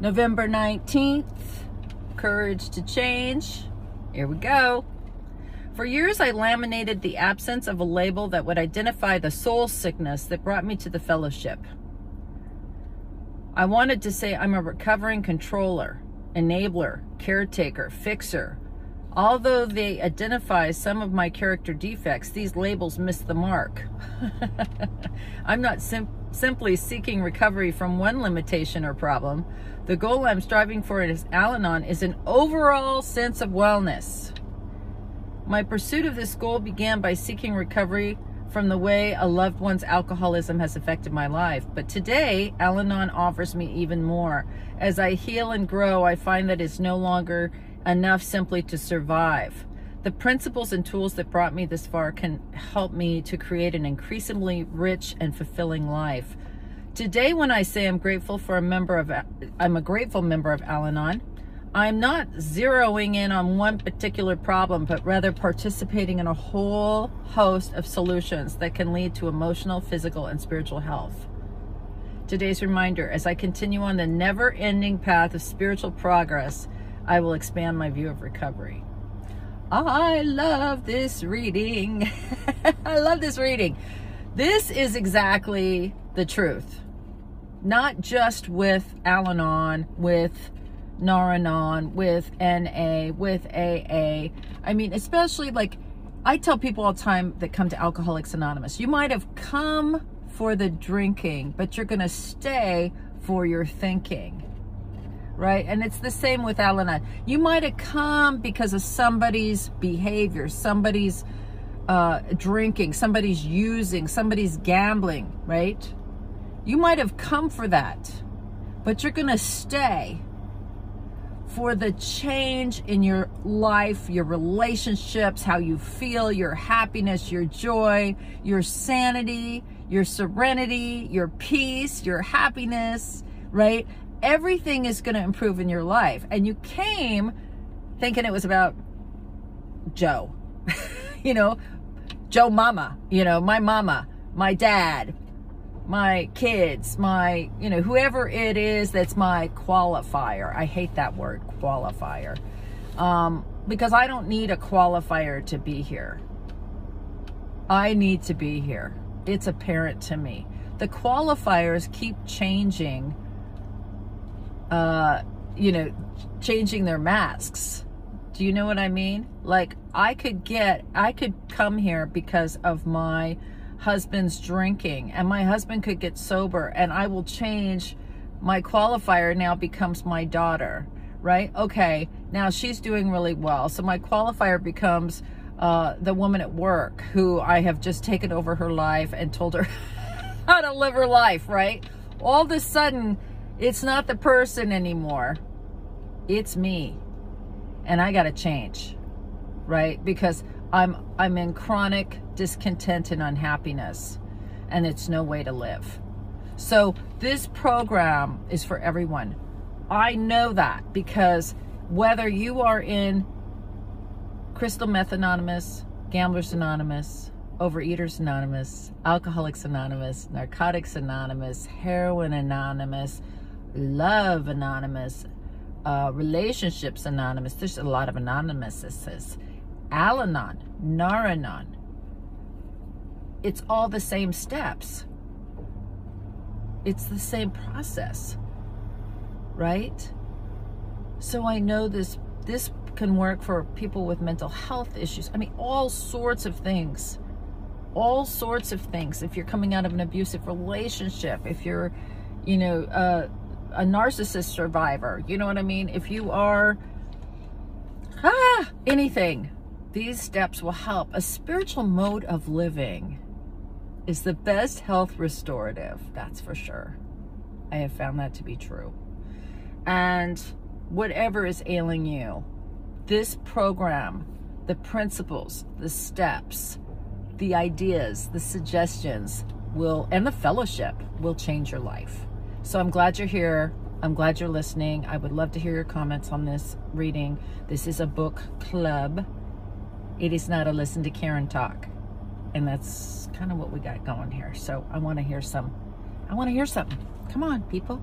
November 19th, Courage to Change. Here we go. For years, I laminated the absence of a label that would identify the soul sickness that brought me to the fellowship. I wanted to say I'm a recovering controller, enabler, caretaker, fixer. Although they identify some of my character defects, these labels miss the mark. I'm not sim simply seeking recovery from one limitation or problem. The goal I'm striving for as Al Anon is an overall sense of wellness. My pursuit of this goal began by seeking recovery from the way a loved one's alcoholism has affected my life. But today, Al Anon offers me even more. As I heal and grow, I find that it's no longer enough simply to survive. The principles and tools that brought me this far can help me to create an increasingly rich and fulfilling life. Today, when I say I'm grateful for a member of, I'm a grateful member of Al-Anon, I'm not zeroing in on one particular problem, but rather participating in a whole host of solutions that can lead to emotional, physical, and spiritual health. Today's reminder, as I continue on the never-ending path of spiritual progress, I will expand my view of recovery. I love this reading. I love this reading. This is exactly the truth. Not just with Al Anon, with Nar-Anon, with NA, with AA. I mean, especially like I tell people all the time that come to Alcoholics Anonymous, you might have come for the drinking, but you're going to stay for your thinking right? And it's the same with Al Anon. You might have come because of somebody's behavior, somebody's uh, drinking, somebody's using, somebody's gambling, right? You might have come for that, but you're going to stay for the change in your life, your relationships, how you feel, your happiness, your joy, your sanity, your serenity, your peace, your happiness, right? Everything is going to improve in your life. And you came thinking it was about Joe, you know, Joe mama, you know, my mama, my dad, my kids, my, you know, whoever it is that's my qualifier. I hate that word, qualifier. Um, because I don't need a qualifier to be here. I need to be here. It's apparent to me. The qualifiers keep changing uh, you know, changing their masks. Do you know what I mean? Like I could get, I could come here because of my husband's drinking and my husband could get sober and I will change my qualifier now becomes my daughter, right? Okay, now she's doing really well. So my qualifier becomes uh, the woman at work who I have just taken over her life and told her how to live her life, right? All of a sudden, it's not the person anymore. It's me. And I got to change. Right? Because I'm I'm in chronic discontent and unhappiness and it's no way to live. So this program is for everyone. I know that because whether you are in Crystal Meth Anonymous, Gamblers Anonymous, Overeaters Anonymous, Alcoholics Anonymous, Narcotics Anonymous, Heroin Anonymous, Love Anonymous, uh, Relationships Anonymous. There's a lot of anonymouses. Al-Anon, Nar-Anon. It's all the same steps. It's the same process, right? So I know this this can work for people with mental health issues. I mean, all sorts of things. All sorts of things. If you're coming out of an abusive relationship, if you're, you know, uh, a narcissist survivor. You know what I mean? If you are ah, anything, these steps will help. A spiritual mode of living is the best health restorative, that's for sure. I have found that to be true. And whatever is ailing you, this program, the principles, the steps, the ideas, the suggestions will, and the fellowship will change your life. So I'm glad you're here. I'm glad you're listening. I would love to hear your comments on this reading. This is a book club. It is not a listen to Karen talk. And that's kind of what we got going here. So I want to hear some. I want to hear something. Come on, people.